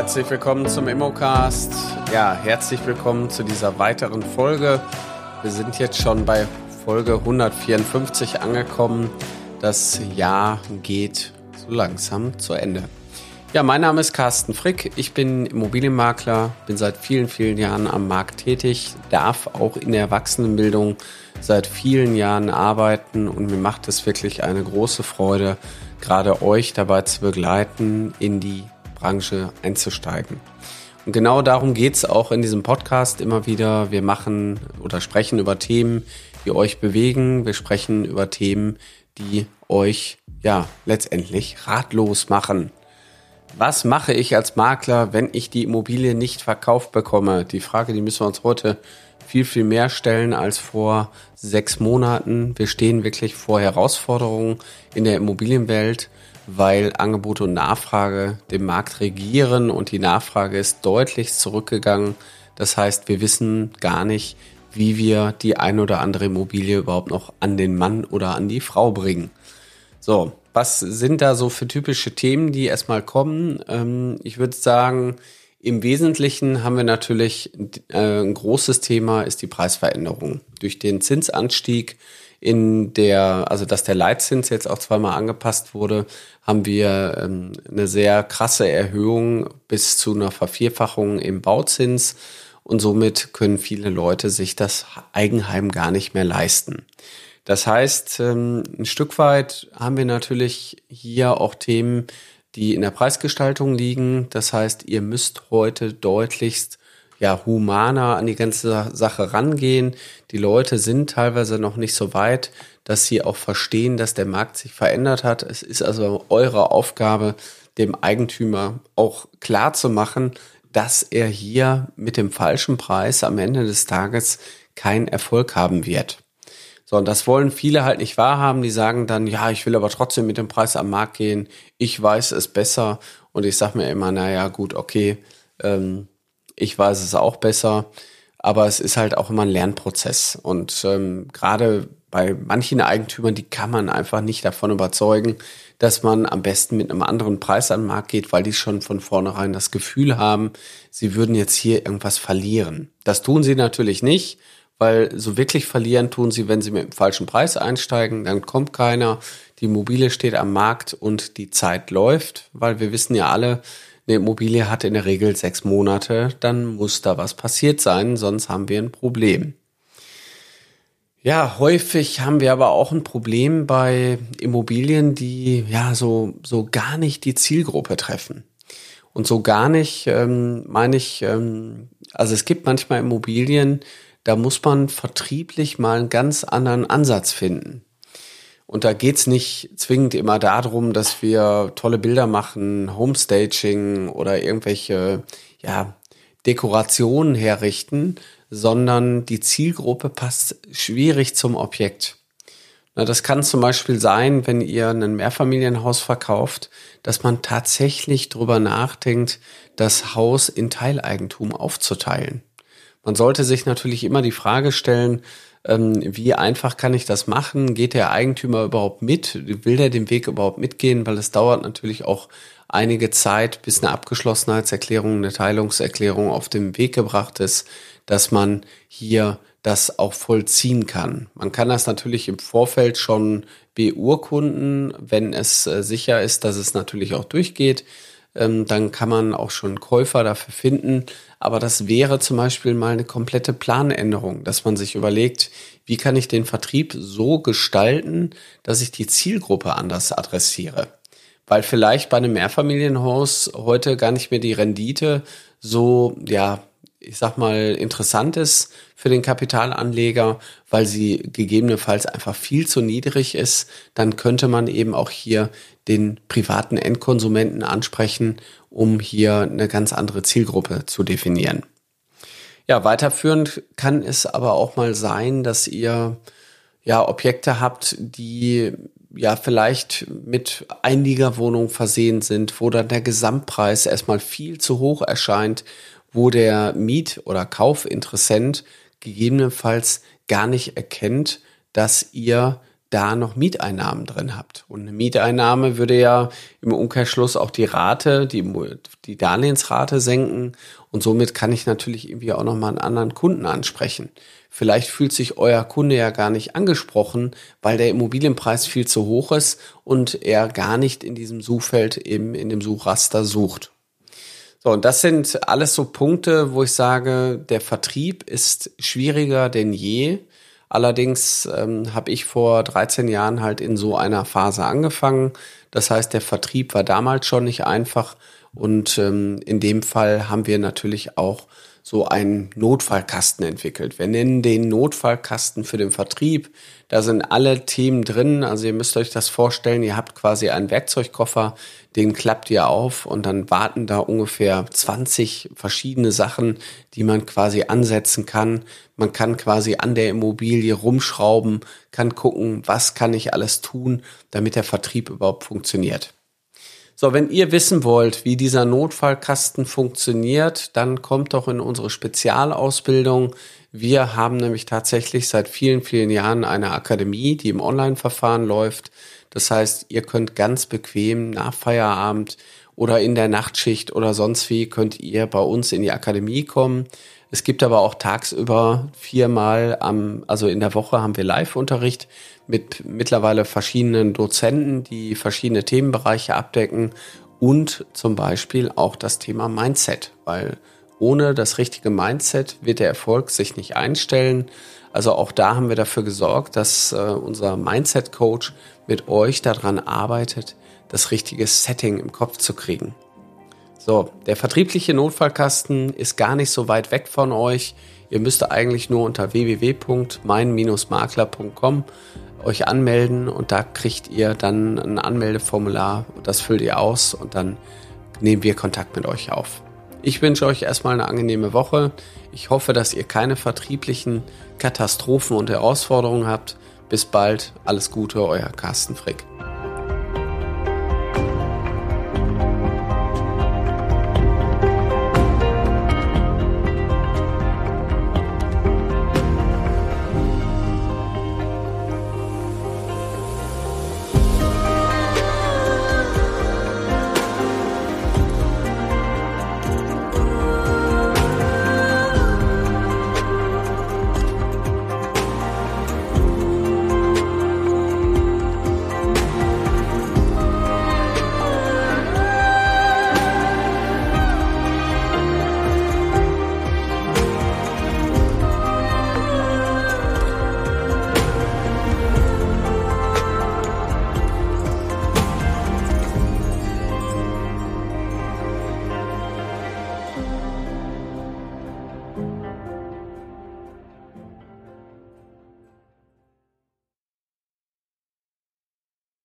Herzlich willkommen zum Immocast. Ja, herzlich willkommen zu dieser weiteren Folge. Wir sind jetzt schon bei Folge 154 angekommen. Das Jahr geht so langsam zu Ende. Ja, mein Name ist Carsten Frick. Ich bin Immobilienmakler, bin seit vielen, vielen Jahren am Markt tätig, darf auch in der Erwachsenenbildung seit vielen Jahren arbeiten und mir macht es wirklich eine große Freude, gerade euch dabei zu begleiten, in die Branche einzusteigen. Und genau darum geht's auch in diesem Podcast immer wieder. Wir machen oder sprechen über Themen, die euch bewegen. Wir sprechen über Themen, die euch ja letztendlich ratlos machen. Was mache ich als Makler, wenn ich die Immobilie nicht verkauft bekomme? Die Frage, die müssen wir uns heute viel, viel mehr stellen als vor sechs Monaten. Wir stehen wirklich vor Herausforderungen in der Immobilienwelt weil Angebot und Nachfrage den Markt regieren und die Nachfrage ist deutlich zurückgegangen. Das heißt, wir wissen gar nicht, wie wir die ein oder andere Immobilie überhaupt noch an den Mann oder an die Frau bringen. So, was sind da so für typische Themen, die erstmal kommen? Ähm, ich würde sagen, im Wesentlichen haben wir natürlich äh, ein großes Thema ist die Preisveränderung. Durch den Zinsanstieg in der, also dass der Leitzins jetzt auch zweimal angepasst wurde, haben wir ähm, eine sehr krasse Erhöhung bis zu einer Vervierfachung im Bauzins und somit können viele Leute sich das Eigenheim gar nicht mehr leisten. Das heißt, ähm, ein Stück weit haben wir natürlich hier auch Themen, die in der Preisgestaltung liegen. Das heißt, ihr müsst heute deutlichst ja, humaner an die ganze Sache rangehen. Die Leute sind teilweise noch nicht so weit, dass sie auch verstehen, dass der Markt sich verändert hat. Es ist also eure Aufgabe, dem Eigentümer auch klar zu machen, dass er hier mit dem falschen Preis am Ende des Tages keinen Erfolg haben wird. So, und das wollen viele halt nicht wahrhaben. Die sagen dann, ja, ich will aber trotzdem mit dem Preis am Markt gehen. Ich weiß es besser. Und ich sage mir immer, naja, gut, okay, ähm, ich weiß es auch besser, aber es ist halt auch immer ein Lernprozess. Und ähm, gerade bei manchen Eigentümern, die kann man einfach nicht davon überzeugen, dass man am besten mit einem anderen Preis an den Markt geht, weil die schon von vornherein das Gefühl haben, sie würden jetzt hier irgendwas verlieren. Das tun sie natürlich nicht, weil so wirklich verlieren tun sie, wenn sie mit dem falschen Preis einsteigen, dann kommt keiner, die Mobile steht am Markt und die Zeit läuft, weil wir wissen ja alle, eine Immobilie hat in der Regel sechs Monate, dann muss da was passiert sein, sonst haben wir ein Problem. Ja, häufig haben wir aber auch ein Problem bei Immobilien, die ja so, so gar nicht die Zielgruppe treffen. Und so gar nicht, ähm, meine ich, ähm, also es gibt manchmal Immobilien, da muss man vertrieblich mal einen ganz anderen Ansatz finden. Und da geht's nicht zwingend immer darum, dass wir tolle Bilder machen, Homestaging oder irgendwelche ja, Dekorationen herrichten, sondern die Zielgruppe passt schwierig zum Objekt. Na, das kann zum Beispiel sein, wenn ihr ein Mehrfamilienhaus verkauft, dass man tatsächlich drüber nachdenkt, das Haus in Teileigentum aufzuteilen. Man sollte sich natürlich immer die Frage stellen, ähm, wie einfach kann ich das machen? Geht der Eigentümer überhaupt mit? Will der den Weg überhaupt mitgehen? Weil es dauert natürlich auch einige Zeit, bis eine Abgeschlossenheitserklärung, eine Teilungserklärung auf den Weg gebracht ist, dass man hier das auch vollziehen kann. Man kann das natürlich im Vorfeld schon beurkunden, wenn es äh, sicher ist, dass es natürlich auch durchgeht. Ähm, dann kann man auch schon Käufer dafür finden. Aber das wäre zum Beispiel mal eine komplette Planänderung, dass man sich überlegt, wie kann ich den Vertrieb so gestalten, dass ich die Zielgruppe anders adressiere. Weil vielleicht bei einem Mehrfamilienhaus heute gar nicht mehr die Rendite so, ja, ich sag mal, interessant ist für den Kapitalanleger, weil sie gegebenenfalls einfach viel zu niedrig ist, dann könnte man eben auch hier den privaten Endkonsumenten ansprechen, um hier eine ganz andere Zielgruppe zu definieren. Ja, weiterführend kann es aber auch mal sein, dass ihr ja Objekte habt, die ja vielleicht mit Einliegerwohnungen versehen sind, wo dann der Gesamtpreis erstmal viel zu hoch erscheint wo der Miet- oder Kaufinteressent gegebenenfalls gar nicht erkennt, dass ihr da noch Mieteinnahmen drin habt. Und eine Mieteinnahme würde ja im Umkehrschluss auch die Rate, die, die Darlehensrate senken. Und somit kann ich natürlich irgendwie auch nochmal einen anderen Kunden ansprechen. Vielleicht fühlt sich euer Kunde ja gar nicht angesprochen, weil der Immobilienpreis viel zu hoch ist und er gar nicht in diesem Suchfeld eben in dem Suchraster sucht. So, und das sind alles so Punkte, wo ich sage, der Vertrieb ist schwieriger denn je. Allerdings ähm, habe ich vor 13 Jahren halt in so einer Phase angefangen. Das heißt, der Vertrieb war damals schon nicht einfach. Und ähm, in dem Fall haben wir natürlich auch so einen Notfallkasten entwickelt. Wir nennen den Notfallkasten für den Vertrieb. Da sind alle Themen drin. Also ihr müsst euch das vorstellen, ihr habt quasi einen Werkzeugkoffer, den klappt ihr auf und dann warten da ungefähr 20 verschiedene Sachen, die man quasi ansetzen kann. Man kann quasi an der Immobilie rumschrauben, kann gucken, was kann ich alles tun, damit der Vertrieb überhaupt funktioniert. So, wenn ihr wissen wollt, wie dieser Notfallkasten funktioniert, dann kommt doch in unsere Spezialausbildung. Wir haben nämlich tatsächlich seit vielen, vielen Jahren eine Akademie, die im Online-Verfahren läuft. Das heißt, ihr könnt ganz bequem nach Feierabend oder in der Nachtschicht oder sonst wie könnt ihr bei uns in die Akademie kommen. Es gibt aber auch tagsüber viermal am, also in der Woche haben wir Live-Unterricht mit mittlerweile verschiedenen Dozenten, die verschiedene Themenbereiche abdecken und zum Beispiel auch das Thema Mindset, weil ohne das richtige Mindset wird der Erfolg sich nicht einstellen. Also auch da haben wir dafür gesorgt, dass äh, unser Mindset-Coach mit euch daran arbeitet, das richtige Setting im Kopf zu kriegen. So, der vertriebliche Notfallkasten ist gar nicht so weit weg von euch. Ihr müsst eigentlich nur unter www.mein-makler.com euch anmelden und da kriegt ihr dann ein Anmeldeformular. Das füllt ihr aus und dann nehmen wir Kontakt mit euch auf. Ich wünsche euch erstmal eine angenehme Woche. Ich hoffe, dass ihr keine vertrieblichen Katastrophen und Herausforderungen habt. Bis bald. Alles Gute, euer Carsten Frick.